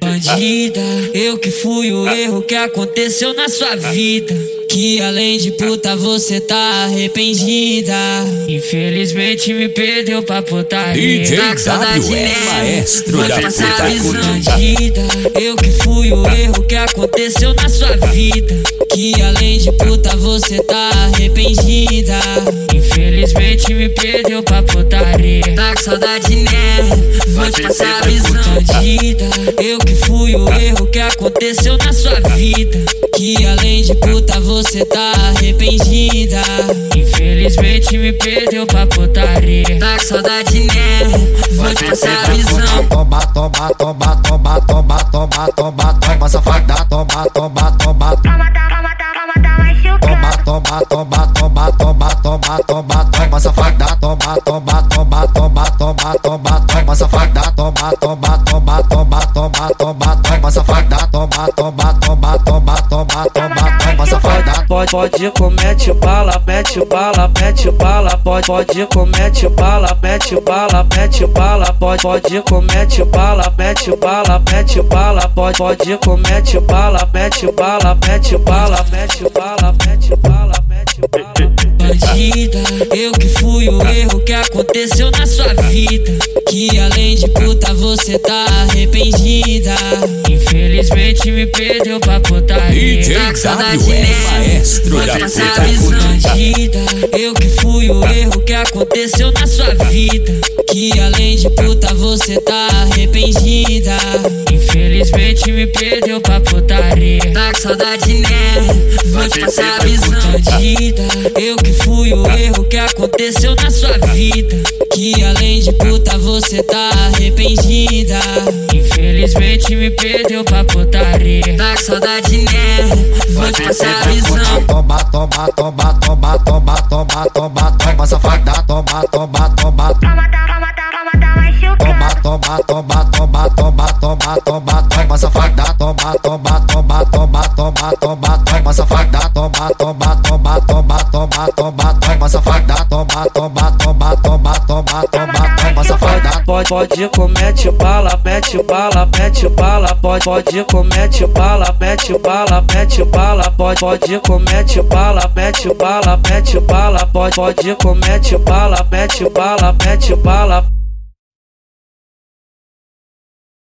Bandida, eu que fui o erro que aconteceu na sua vida. Que além de puta você tá arrependida. Infelizmente me perdeu pra putaria. DJ W é maestro da puta. Bandida, eu que fui o erro que aconteceu na sua vida. Que além de puta você tá arrependida. Infelizmente me perdeu pra putaria. Tá com saudade né? Vou te passar a visão. Bandida, eu que fui o erro que aconteceu na sua vida. Que além de puta você tá arrependida. Infelizmente me perdeu pra putaria. Tá com saudade né? Vou te passar a visão. Toma, toma, toma, toma, toma, toma, toma, toma, safada, toma, toma, toma, Toma, toma, toma, toma, tá toma, toma, toma, toma, toma, toma, safada, toma, toma, toma, toma, toma, toma, toma, safada, toma, toma, toma, toma, toma, toma, toma, safada, toma, toma, toma, toma, toma, toma, toma, safada. Pode, pode, comete bala, mete bala, mete bala, pode, pode, comete bala, mete bala, mete bala, pode, pode, comete bala, mete bala, mete bala, pode, pode, comete bala, mete bala, mete bala, mete bala, mete bala, mete bala. Bandida, eu que fui o erro que aconteceu na sua vida. Que além de puta você tá arrependida. Infelizmente me perdeu pra putaria. Tá com saudade mesmo. passar puta a. Bandida, eu que fui o erro que aconteceu na sua vida. Que além de puta você tá arrependida. Infelizmente me perdeu pra putaria. Tá com saudade né? Vou te passar a visão. Bandida, eu o erro que aconteceu na sua vida. Que além de puta você tá arrependida. Infelizmente me perdeu pra putaria. Tá com saudade né? Vou te passar a visão. Toma, toma, toma, toma, toma, toma, toma, toma, safada, toma, toma, toma, Toma, toma, toma, toma, machucando. toma, toma, toma, toma, toma, toma, toma, safada, toma, toma, toma, toma, toma, toma, safada, toma, toma, toma, toma, toma, toma, toma, safada, toma, toma, toma, toma, toma, toma, toma, safada. Pode, pode, comete bala, mete bala, mete bala, pode, pode, comete bala, mete bala, mete bala, pode, pode, comete bala, mete bala, mete bala, pode, pode, comete bala, mete bala, mete bala.